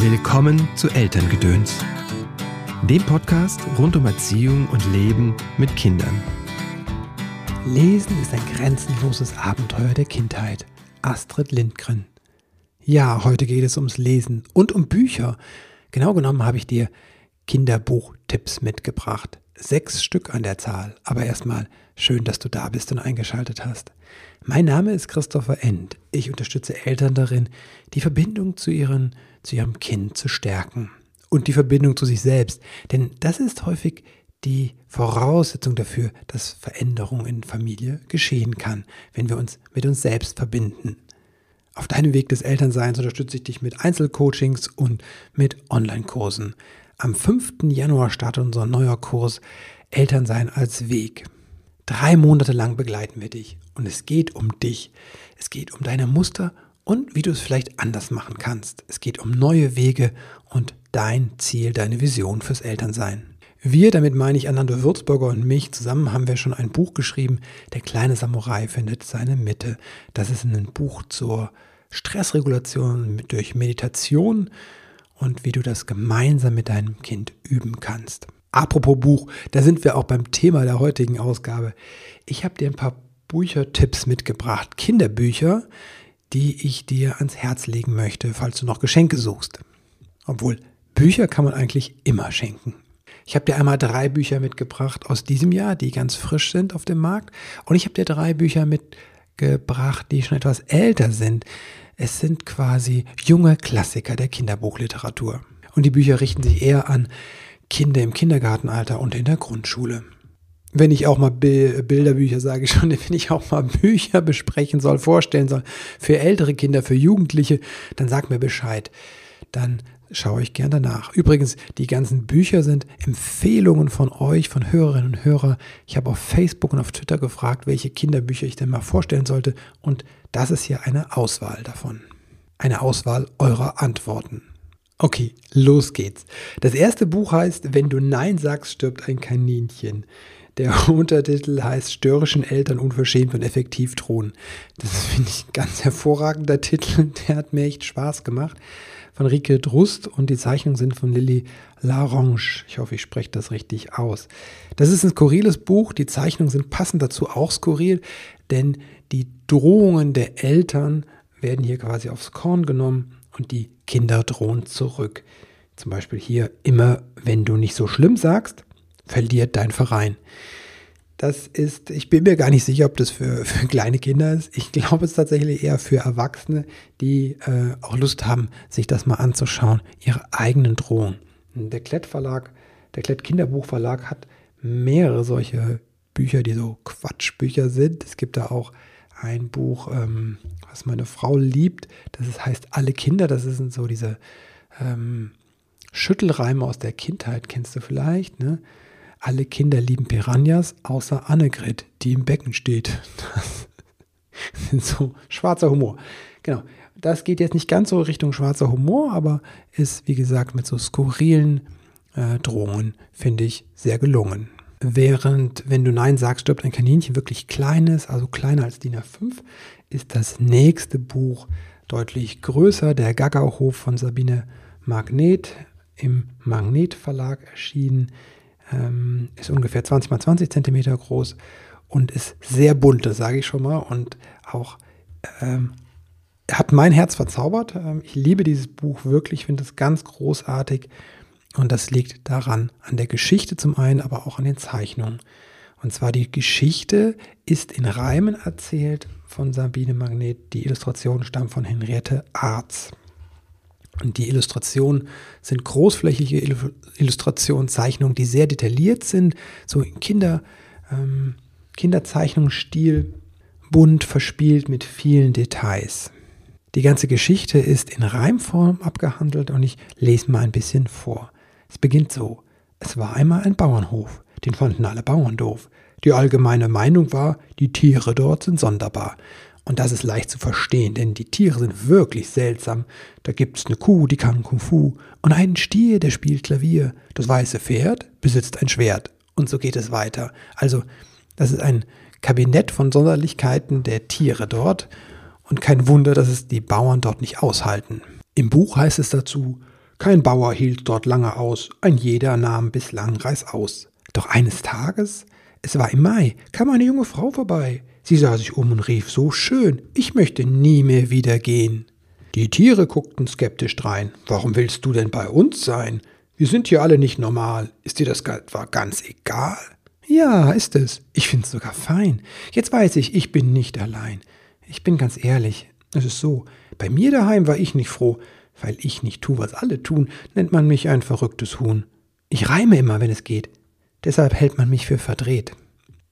Willkommen zu Elterngedöns, dem Podcast rund um Erziehung und Leben mit Kindern. Lesen ist ein grenzenloses Abenteuer der Kindheit. Astrid Lindgren. Ja, heute geht es ums Lesen und um Bücher. Genau genommen habe ich dir Kinderbuchtipps mitgebracht. Sechs Stück an der Zahl. Aber erstmal schön, dass du da bist und eingeschaltet hast. Mein Name ist Christopher End. Ich unterstütze Eltern darin, die Verbindung zu, ihren, zu ihrem Kind zu stärken und die Verbindung zu sich selbst. Denn das ist häufig die Voraussetzung dafür, dass Veränderung in Familie geschehen kann, wenn wir uns mit uns selbst verbinden. Auf deinem Weg des Elternseins unterstütze ich dich mit Einzelcoachings und mit Online-Kursen. Am 5. Januar startet unser neuer Kurs Elternsein als Weg. Drei Monate lang begleiten wir dich und es geht um dich. Es geht um deine Muster und wie du es vielleicht anders machen kannst. Es geht um neue Wege und dein Ziel, deine Vision fürs Elternsein. Wir, damit meine ich Anando Würzburger und mich, zusammen haben wir schon ein Buch geschrieben, Der kleine Samurai findet seine Mitte. Das ist ein Buch zur Stressregulation durch Meditation und wie du das gemeinsam mit deinem Kind üben kannst. Apropos Buch, da sind wir auch beim Thema der heutigen Ausgabe. Ich habe dir ein paar Büchertipps mitgebracht, Kinderbücher, die ich dir ans Herz legen möchte, falls du noch Geschenke suchst. Obwohl, Bücher kann man eigentlich immer schenken. Ich habe dir einmal drei Bücher mitgebracht aus diesem Jahr, die ganz frisch sind auf dem Markt. Und ich habe dir drei Bücher mitgebracht, die schon etwas älter sind. Es sind quasi junge Klassiker der Kinderbuchliteratur. Und die Bücher richten sich eher an Kinder im Kindergartenalter und in der Grundschule. Wenn ich auch mal Bilderbücher sage ich schon, wenn ich auch mal Bücher besprechen soll, vorstellen soll, für ältere Kinder, für Jugendliche, dann sag mir Bescheid. Dann schaue ich gerne danach. Übrigens, die ganzen Bücher sind Empfehlungen von euch, von Hörerinnen und Hörern. Ich habe auf Facebook und auf Twitter gefragt, welche Kinderbücher ich denn mal vorstellen sollte. Und das ist hier eine Auswahl davon. Eine Auswahl eurer Antworten. Okay, los geht's. Das erste Buch heißt Wenn du Nein sagst, stirbt ein Kaninchen. Der Untertitel heißt Störrischen Eltern unverschämt und effektiv drohen. Das finde ich ein ganz hervorragender Titel. Der hat mir echt Spaß gemacht. Von Rike Drust und die Zeichnungen sind von Lilly Larange. Ich hoffe, ich spreche das richtig aus. Das ist ein skurriles Buch. Die Zeichnungen sind passend dazu auch skurril, denn die Drohungen der Eltern werden hier quasi aufs Korn genommen und die Kinder drohen zurück. Zum Beispiel hier immer, wenn du nicht so schlimm sagst, verliert dein Verein. Das ist, ich bin mir gar nicht sicher, ob das für, für kleine Kinder ist. Ich glaube es ist tatsächlich eher für Erwachsene, die äh, auch Lust haben, sich das mal anzuschauen, ihre eigenen Drohungen. Der Klett Verlag, der Klett Kinderbuchverlag hat mehrere solche Bücher, die so Quatschbücher sind. Es gibt da auch ein Buch, ähm, was meine Frau liebt. Das heißt Alle Kinder. Das sind so diese ähm, Schüttelreime aus der Kindheit, kennst du vielleicht. Ne? Alle Kinder lieben Piranhas, außer Annegret, die im Becken steht. Das sind so schwarzer Humor. Genau. Das geht jetzt nicht ganz so Richtung schwarzer Humor, aber ist, wie gesagt, mit so skurrilen äh, Drohungen, finde ich, sehr gelungen. Während, wenn du Nein sagst, stirbt ein Kaninchen wirklich klein ist, also kleiner als DIN A5, ist das nächste Buch deutlich größer. Der Gagauhof von Sabine Magnet im Magnet Verlag erschienen ähm, ist ungefähr 20 mal 20 Zentimeter groß und ist sehr bunt, das sage ich schon mal. Und auch ähm, hat mein Herz verzaubert. Ähm, ich liebe dieses Buch wirklich, finde es ganz großartig. Und das liegt daran, an der Geschichte zum einen, aber auch an den Zeichnungen. Und zwar die Geschichte ist in Reimen erzählt von Sabine Magnet. Die Illustration stammt von Henriette Arz. Und die Illustrationen sind großflächige Illustrationen, Zeichnungen, die sehr detailliert sind, so in Kinder, ähm, Kinderzeichnungsstil, bunt, verspielt mit vielen Details. Die ganze Geschichte ist in Reimform abgehandelt und ich lese mal ein bisschen vor. Es beginnt so. Es war einmal ein Bauernhof, den fanden alle Bauern doof. Die allgemeine Meinung war, die Tiere dort sind sonderbar. Und das ist leicht zu verstehen, denn die Tiere sind wirklich seltsam. Da gibt's eine Kuh, die kann Kung Fu, und einen Stier, der spielt Klavier. Das weiße Pferd besitzt ein Schwert. Und so geht es weiter. Also, das ist ein Kabinett von Sonderlichkeiten der Tiere dort. Und kein Wunder, dass es die Bauern dort nicht aushalten. Im Buch heißt es dazu, Kein Bauer hielt dort lange aus, ein jeder nahm bislang Reißaus. Doch eines Tages, es war im Mai, kam eine junge Frau vorbei. Sie sah sich um und rief so schön, ich möchte nie mehr wieder gehen. Die Tiere guckten skeptisch drein. Warum willst du denn bei uns sein? Wir sind hier alle nicht normal. Ist dir das etwa ganz egal? Ja, ist es. Ich find's sogar fein. Jetzt weiß ich, ich bin nicht allein. Ich bin ganz ehrlich. Es ist so, bei mir daheim war ich nicht froh. Weil ich nicht tu, was alle tun, nennt man mich ein verrücktes Huhn. Ich reime immer, wenn es geht. Deshalb hält man mich für verdreht.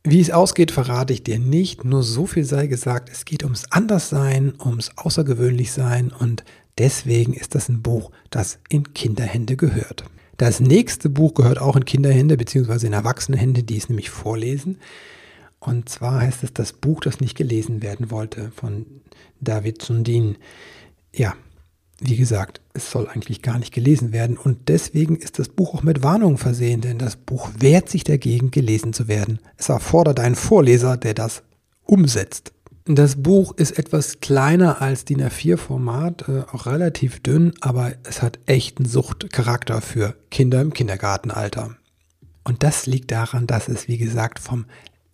Wie es ausgeht, verrate ich dir nicht, nur so viel sei gesagt, es geht ums Anderssein, ums Außergewöhnlichsein und deswegen ist das ein Buch, das in Kinderhände gehört. Das nächste Buch gehört auch in Kinderhände bzw. in Erwachsenenhände, die es nämlich vorlesen. Und zwar heißt es das Buch, das nicht gelesen werden wollte, von David Sundin. Ja, wie gesagt, es soll eigentlich gar nicht gelesen werden und deswegen ist das Buch auch mit Warnungen versehen, denn das Buch wehrt sich dagegen, gelesen zu werden. Es erfordert einen Vorleser, der das umsetzt. Das Buch ist etwas kleiner als DIN A4-Format, äh, auch relativ dünn, aber es hat echten Suchtcharakter für Kinder im Kindergartenalter. Und das liegt daran, dass es, wie gesagt, vom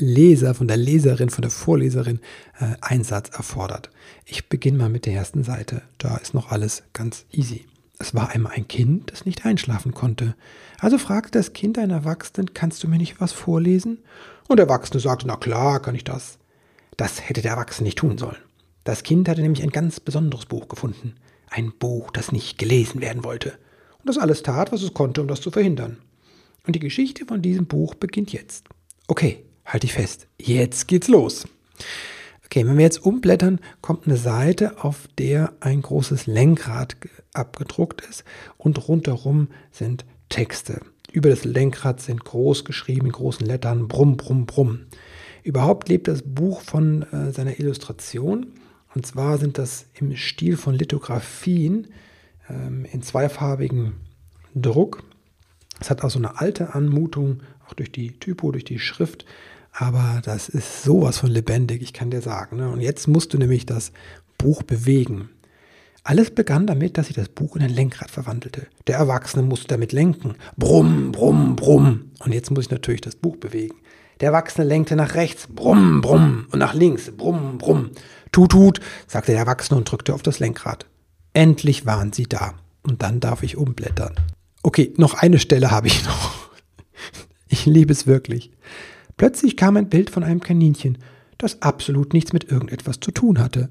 Leser, von der Leserin, von der Vorleserin äh, Einsatz erfordert. Ich beginne mal mit der ersten Seite. Da ist noch alles ganz easy. Es war einmal ein Kind, das nicht einschlafen konnte. Also fragte das Kind einen Erwachsenen, kannst du mir nicht was vorlesen? Und der Erwachsene sagte, na klar, kann ich das. Das hätte der Erwachsene nicht tun sollen. Das Kind hatte nämlich ein ganz besonderes Buch gefunden. Ein Buch, das nicht gelesen werden wollte. Und das alles tat, was es konnte, um das zu verhindern. Und die Geschichte von diesem Buch beginnt jetzt. Okay, Halt dich fest. Jetzt geht's los. Okay, wenn wir jetzt umblättern, kommt eine Seite, auf der ein großes Lenkrad abgedruckt ist und rundherum sind Texte. Über das Lenkrad sind groß geschrieben in großen Lettern Brumm, Brumm, Brumm. Überhaupt lebt das Buch von äh, seiner Illustration. Und zwar sind das im Stil von Lithografien ähm, in zweifarbigen Druck. Es hat auch so eine alte Anmutung, auch durch die Typo, durch die Schrift. Aber das ist sowas von lebendig, ich kann dir sagen. Ne? Und jetzt musst du nämlich das Buch bewegen. Alles begann damit, dass sich das Buch in ein Lenkrad verwandelte. Der Erwachsene musste damit lenken. Brumm, brumm, brumm. Und jetzt muss ich natürlich das Buch bewegen. Der Erwachsene lenkte nach rechts, brumm, brumm, und nach links, brumm, brumm. Tut, tut, sagte der Erwachsene und drückte auf das Lenkrad. Endlich waren sie da. Und dann darf ich umblättern. Okay, noch eine Stelle habe ich noch. Ich liebe es wirklich. Plötzlich kam ein Bild von einem Kaninchen, das absolut nichts mit irgendetwas zu tun hatte.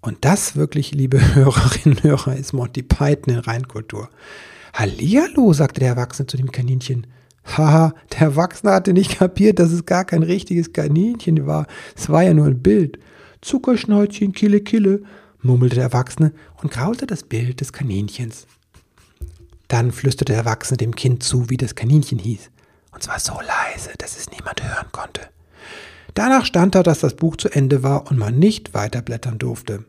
Und das wirklich, liebe Hörerinnen und Hörer, ist Monty Python in Reinkultur. Hallihallo, sagte der Erwachsene zu dem Kaninchen. Haha, der Erwachsene hatte nicht kapiert, dass es gar kein richtiges Kaninchen war. Es war ja nur ein Bild. Zuckerschnäuzchen, Kille, Kille, murmelte der Erwachsene und kraulte das Bild des Kaninchens. Dann flüsterte der Erwachsene dem Kind zu, wie das Kaninchen hieß. Und zwar so leise, dass es niemand hören konnte. Danach stand da, dass das Buch zu Ende war und man nicht weiterblättern durfte.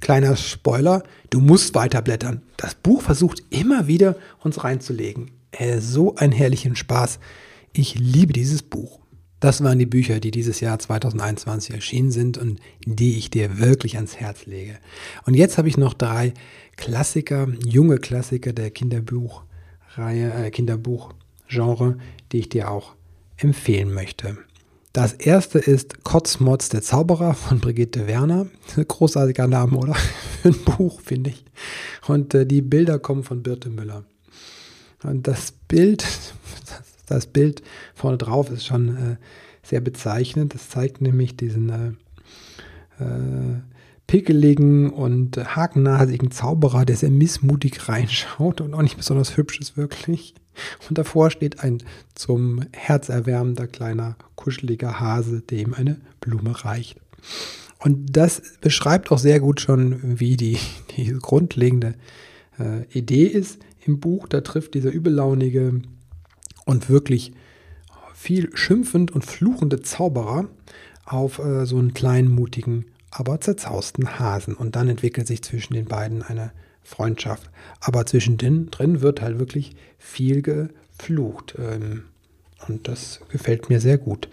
Kleiner Spoiler, du musst weiterblättern. Das Buch versucht immer wieder, uns reinzulegen. Äh, so einen herrlichen Spaß. Ich liebe dieses Buch. Das waren die Bücher, die dieses Jahr 2021 erschienen sind und die ich dir wirklich ans Herz lege. Und jetzt habe ich noch drei Klassiker, junge Klassiker der Kinderbuchreihe, äh, Kinderbuchgenre, die ich dir auch empfehlen möchte. Das erste ist Kotzmotz der Zauberer von Brigitte Werner. Großartiger Name, oder? Für ein Buch, finde ich. Und äh, die Bilder kommen von Birte Müller. Und das Bild, das Bild vorne drauf ist schon äh, sehr bezeichnend. Das zeigt nämlich diesen äh, äh pickeligen und hakennasigen Zauberer, der sehr missmutig reinschaut und auch nicht besonders hübsch ist wirklich. Und davor steht ein zum Herz erwärmender kleiner kuscheliger Hase, dem eine Blume reicht. Und das beschreibt auch sehr gut schon, wie die, die grundlegende äh, Idee ist im Buch. Da trifft dieser übellaunige und wirklich viel schimpfend und fluchende Zauberer auf äh, so einen kleinen, mutigen aber zerzausten Hasen. Und dann entwickelt sich zwischen den beiden eine Freundschaft. Aber zwischendrin drin wird halt wirklich viel geflucht. Ähm, und das gefällt mir sehr gut.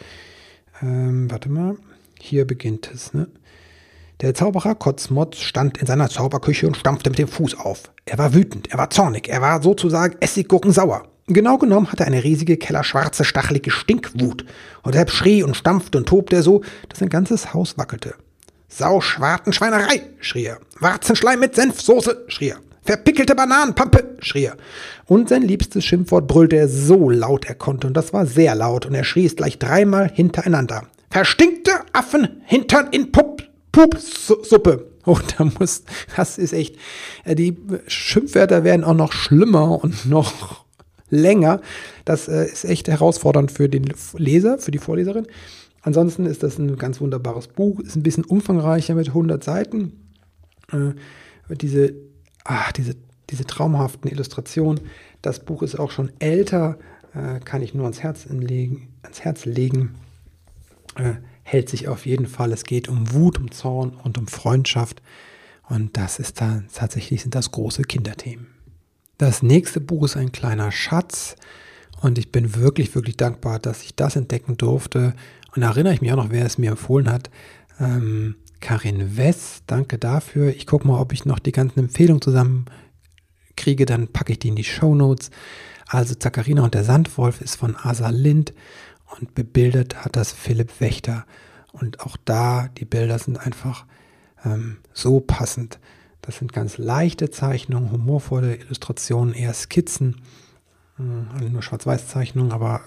Ähm, warte mal, hier beginnt es. Ne? Der Zauberer Kotzmotz stand in seiner Zauberküche und stampfte mit dem Fuß auf. Er war wütend, er war zornig, er war sozusagen essiggurkensauer. Genau genommen hatte er eine riesige, kellerschwarze, stachelige Stinkwut. Und deshalb schrie und stampfte und tobte er so, dass sein ganzes Haus wackelte. Sauschwartenschweinerei, schrie er. Warzenschleim mit Senfsoße, schrie er. Verpickelte Bananenpampe, schrie er. Und sein liebstes Schimpfwort brüllte er so laut er konnte, und das war sehr laut, und er schrie es gleich dreimal hintereinander. Verstinkte Affen hintern in Pup, Pupsuppe. Oh, da muss, das ist echt, äh, die Schimpfwörter werden auch noch schlimmer und noch länger. Das äh, ist echt herausfordernd für den Leser, für die Vorleserin. Ansonsten ist das ein ganz wunderbares Buch, ist ein bisschen umfangreicher mit 100 Seiten. Äh, diese, ach, diese, diese traumhaften Illustrationen. Das Buch ist auch schon älter, äh, kann ich nur ans Herz, legen, ans Herz legen. Äh, hält sich auf jeden Fall. Es geht um Wut, um Zorn und um Freundschaft. Und das ist dann tatsächlich sind das große Kinderthemen. Das nächste Buch ist ein kleiner Schatz. Und ich bin wirklich, wirklich dankbar, dass ich das entdecken durfte. Und da erinnere ich mich auch noch, wer es mir empfohlen hat. Ähm, Karin Wess, danke dafür. Ich gucke mal, ob ich noch die ganzen Empfehlungen zusammen kriege. Dann packe ich die in die Show Notes. Also Zakarina und der Sandwolf ist von Asa Lind und bebildert hat das Philipp Wächter. Und auch da, die Bilder sind einfach ähm, so passend. Das sind ganz leichte Zeichnungen, humorvolle Illustrationen, eher Skizzen, äh, nur Schwarz-Weiß-Zeichnungen, aber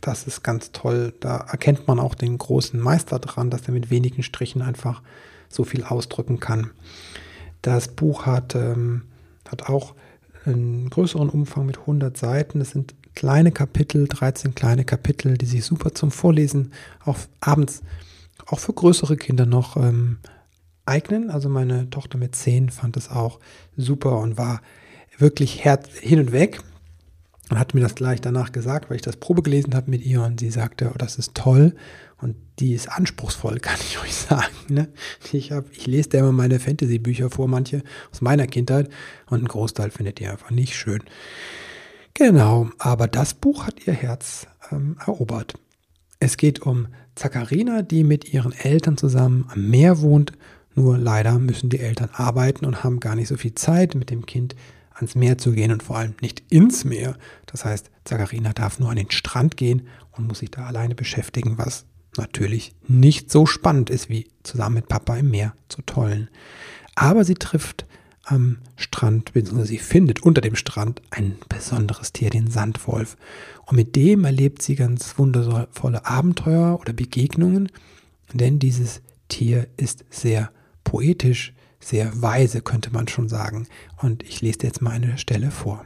das ist ganz toll. Da erkennt man auch den großen Meister dran, dass er mit wenigen Strichen einfach so viel ausdrücken kann. Das Buch hat, ähm, hat auch einen größeren Umfang mit 100 Seiten. Es sind kleine Kapitel, 13 kleine Kapitel, die sich super zum Vorlesen auch abends, auch für größere Kinder noch ähm, eignen. Also meine Tochter mit 10 fand es auch super und war wirklich hin und weg und hat mir das gleich danach gesagt, weil ich das Probe gelesen habe mit ihr und sie sagte, oh, das ist toll und die ist anspruchsvoll, kann ich euch sagen. Ne? Ich, hab, ich lese da immer meine Fantasy-Bücher vor, manche aus meiner Kindheit und einen Großteil findet ihr einfach nicht schön. Genau, aber das Buch hat ihr Herz ähm, erobert. Es geht um Zakarina, die mit ihren Eltern zusammen am Meer wohnt. Nur leider müssen die Eltern arbeiten und haben gar nicht so viel Zeit, mit dem Kind ans Meer zu gehen und vor allem nicht ins Meer. Das heißt, Zagarina darf nur an den Strand gehen und muss sich da alleine beschäftigen, was natürlich nicht so spannend ist, wie zusammen mit Papa im Meer zu tollen. Aber sie trifft am Strand, beziehungsweise sie findet unter dem Strand ein besonderes Tier, den Sandwolf. Und mit dem erlebt sie ganz wundervolle Abenteuer oder Begegnungen, denn dieses Tier ist sehr poetisch, sehr weise, könnte man schon sagen. Und ich lese dir jetzt mal eine Stelle vor.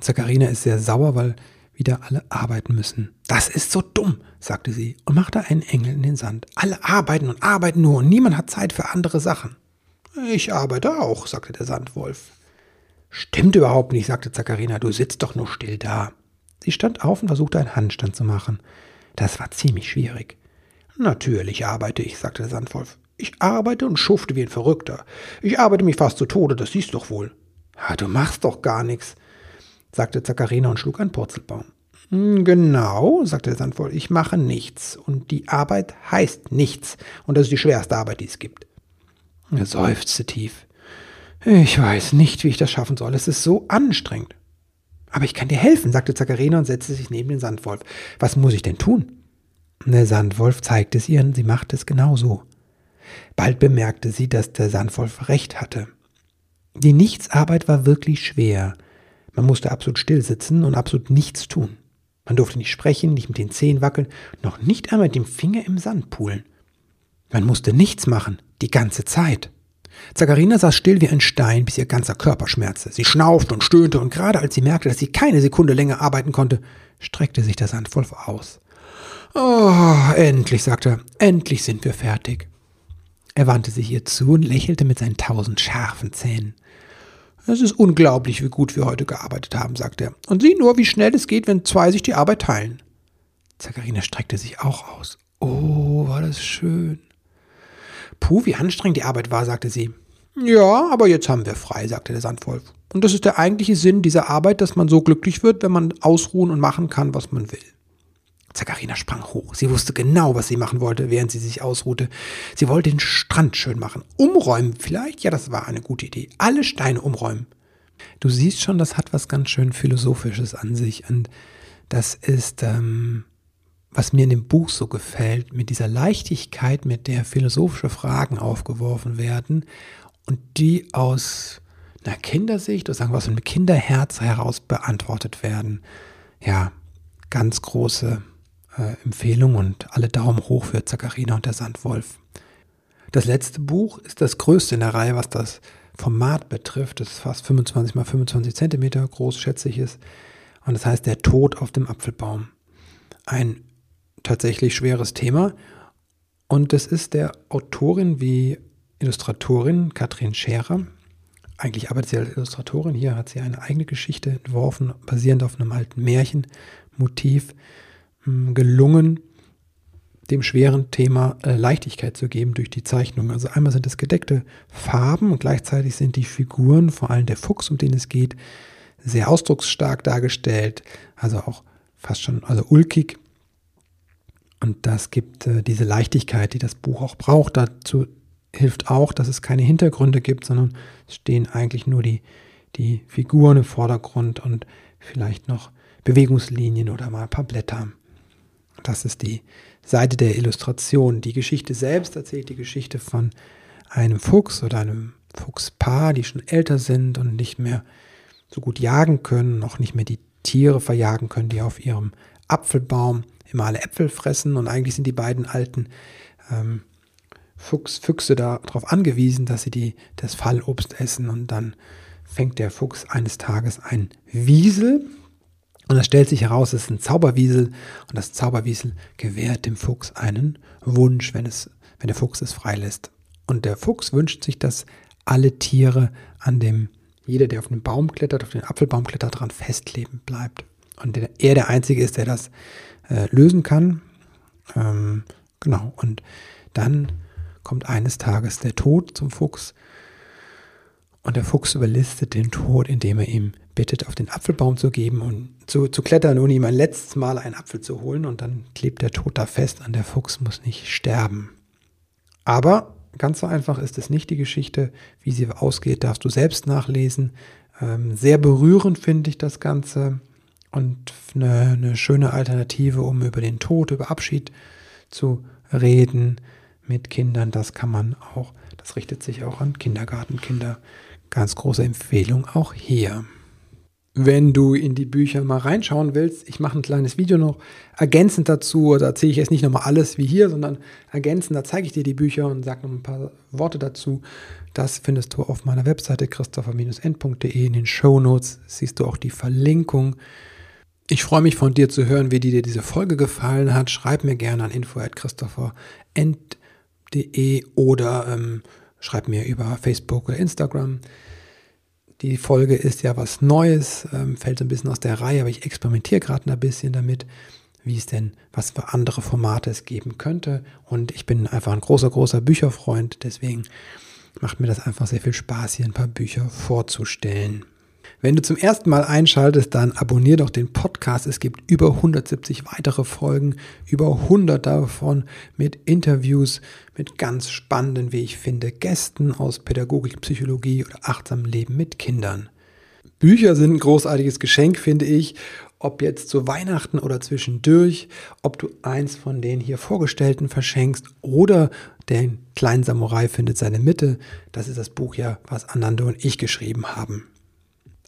Zakarina ist sehr sauer, weil wieder alle arbeiten müssen. Das ist so dumm, sagte sie und machte einen Engel in den Sand. Alle arbeiten und arbeiten nur und niemand hat Zeit für andere Sachen. Ich arbeite auch, sagte der Sandwolf. Stimmt überhaupt nicht, sagte Zakarina, du sitzt doch nur still da. Sie stand auf und versuchte einen Handstand zu machen. Das war ziemlich schwierig. Natürlich arbeite ich, sagte der Sandwolf. Ich arbeite und schufte wie ein Verrückter. Ich arbeite mich fast zu Tode, das siehst du doch wohl. Ja, du machst doch gar nichts, sagte Zakarina und schlug einen Purzelbaum. Hm, genau, sagte der Sandvoll, ich mache nichts. Und die Arbeit heißt nichts. Und das ist die schwerste Arbeit, die es gibt. Er seufzte tief. Ich weiß nicht, wie ich das schaffen soll. Es ist so anstrengend. Aber ich kann dir helfen, sagte Zakarina und setzte sich neben den Sandwolf. Was muss ich denn tun? Der Sandwolf zeigte es ihr und sie machte es genauso. Bald bemerkte sie, dass der Sandwolf recht hatte. Die Nichtsarbeit war wirklich schwer. Man musste absolut still sitzen und absolut nichts tun. Man durfte nicht sprechen, nicht mit den Zehen wackeln, noch nicht einmal mit dem Finger im Sand pulen. Man musste nichts machen, die ganze Zeit. Zagarina saß still wie ein Stein, bis ihr ganzer Körper schmerzte. Sie schnaufte und stöhnte, und gerade als sie merkte, dass sie keine Sekunde länger arbeiten konnte, streckte sich der Sandwolf aus. Oh, endlich, sagte er, endlich sind wir fertig. Er wandte sich ihr zu und lächelte mit seinen tausend scharfen Zähnen. Es ist unglaublich, wie gut wir heute gearbeitet haben, sagte er. Und sieh nur, wie schnell es geht, wenn zwei sich die Arbeit teilen. Zagarina streckte sich auch aus. Oh, war das schön. Puh, wie anstrengend die Arbeit war, sagte sie. Ja, aber jetzt haben wir frei, sagte der Sandwolf. Und das ist der eigentliche Sinn dieser Arbeit, dass man so glücklich wird, wenn man ausruhen und machen kann, was man will. Zagarina sprang hoch. Sie wusste genau, was sie machen wollte, während sie sich ausruhte. Sie wollte den Strand schön machen. Umräumen vielleicht? Ja, das war eine gute Idee. Alle Steine umräumen. Du siehst schon, das hat was ganz schön Philosophisches an sich. Und das ist, ähm, was mir in dem Buch so gefällt, mit dieser Leichtigkeit, mit der philosophische Fragen aufgeworfen werden und die aus einer Kindersicht oder sagen wir aus einem Kinderherz heraus beantwortet werden. Ja, ganz große äh, Empfehlung und alle Daumen hoch für Zakarina und der Sandwolf. Das letzte Buch ist das größte in der Reihe, was das Format betrifft. Das ist fast 25 mal 25 Zentimeter groß, schätze ich es. Und das heißt Der Tod auf dem Apfelbaum. Ein tatsächlich schweres Thema. Und das ist der Autorin wie Illustratorin Katrin Scherer. Eigentlich arbeitet sie als Illustratorin. Hier hat sie eine eigene Geschichte entworfen, basierend auf einem alten Märchenmotiv. Hm, gelungen, dem schweren Thema äh, Leichtigkeit zu geben durch die Zeichnung. Also einmal sind es gedeckte Farben und gleichzeitig sind die Figuren, vor allem der Fuchs, um den es geht, sehr ausdrucksstark dargestellt, also auch fast schon, also ulkig. Und das gibt äh, diese Leichtigkeit, die das Buch auch braucht. Dazu hilft auch, dass es keine Hintergründe gibt, sondern es stehen eigentlich nur die, die Figuren im Vordergrund und vielleicht noch Bewegungslinien oder mal ein paar Blätter. Das ist die Seite der Illustration. Die Geschichte selbst erzählt die Geschichte von einem Fuchs oder einem Fuchspaar, die schon älter sind und nicht mehr so gut jagen können, auch nicht mehr die Tiere verjagen können, die auf ihrem Apfelbaum immer alle Äpfel fressen. Und eigentlich sind die beiden alten ähm, Fuchs, Füchse darauf angewiesen, dass sie die, das Fallobst essen. Und dann fängt der Fuchs eines Tages ein Wiesel, und es stellt sich heraus, es ist ein Zauberwiesel und das Zauberwiesel gewährt dem Fuchs einen Wunsch, wenn, es, wenn der Fuchs es freilässt. Und der Fuchs wünscht sich, dass alle Tiere an dem, jeder, der auf den Baum klettert, auf den Apfelbaum klettert, daran festleben bleibt. Und der, er der Einzige ist, der das äh, lösen kann. Ähm, genau. Und dann kommt eines Tages der Tod zum Fuchs. Und der Fuchs überlistet den Tod, indem er ihm bittet, auf den Apfelbaum zu geben und zu, zu klettern und ihm ein letztes Mal einen Apfel zu holen. Und dann klebt der Tod da fest und der Fuchs muss nicht sterben. Aber ganz so einfach ist es nicht die Geschichte. Wie sie ausgeht, darfst du selbst nachlesen. Ähm, sehr berührend finde ich das Ganze und eine, eine schöne Alternative, um über den Tod, über Abschied zu reden mit Kindern. Das kann man auch, das richtet sich auch an Kindergartenkinder. Ganz große Empfehlung auch hier wenn du in die Bücher mal reinschauen willst, ich mache ein kleines Video noch ergänzend dazu, da erzähle ich jetzt nicht nochmal alles wie hier, sondern ergänzend, da zeige ich dir die Bücher und sage noch ein paar Worte dazu. Das findest du auf meiner Webseite christopher-end.de in den Show Notes, siehst du auch die Verlinkung. Ich freue mich von dir zu hören, wie dir diese Folge gefallen hat. Schreib mir gerne an info.christopher.end.de oder ähm, schreib mir über Facebook oder Instagram. Die Folge ist ja was Neues, ähm, fällt so ein bisschen aus der Reihe, aber ich experimentiere gerade ein bisschen damit, wie es denn, was für andere Formate es geben könnte. Und ich bin einfach ein großer, großer Bücherfreund, deswegen macht mir das einfach sehr viel Spaß, hier ein paar Bücher vorzustellen. Wenn du zum ersten Mal einschaltest, dann abonniere doch den Podcast. Es gibt über 170 weitere Folgen, über 100 davon mit Interviews mit ganz spannenden, wie ich finde, Gästen aus Pädagogik, Psychologie oder achtsamem Leben mit Kindern. Bücher sind ein großartiges Geschenk, finde ich. Ob jetzt zu Weihnachten oder zwischendurch, ob du eins von den hier vorgestellten verschenkst oder der kleinen Samurai findet seine Mitte. Das ist das Buch ja, was Ananda und ich geschrieben haben.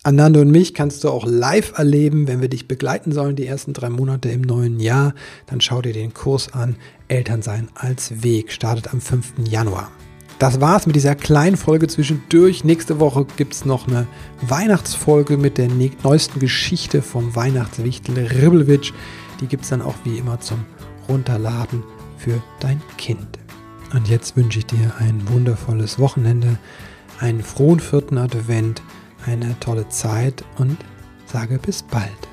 Ananda und mich kannst du auch live erleben, wenn wir dich begleiten sollen die ersten drei Monate im neuen Jahr. Dann schau dir den Kurs an. Elternsein als Weg startet am 5. Januar. Das war's mit dieser kleinen Folge zwischendurch. Nächste Woche gibt es noch eine Weihnachtsfolge mit der neuesten Geschichte vom Weihnachtswichtel Ribbelwitsch. Die gibt es dann auch wie immer zum Runterladen für dein Kind. Und jetzt wünsche ich dir ein wundervolles Wochenende, einen frohen vierten Advent eine tolle Zeit und sage bis bald.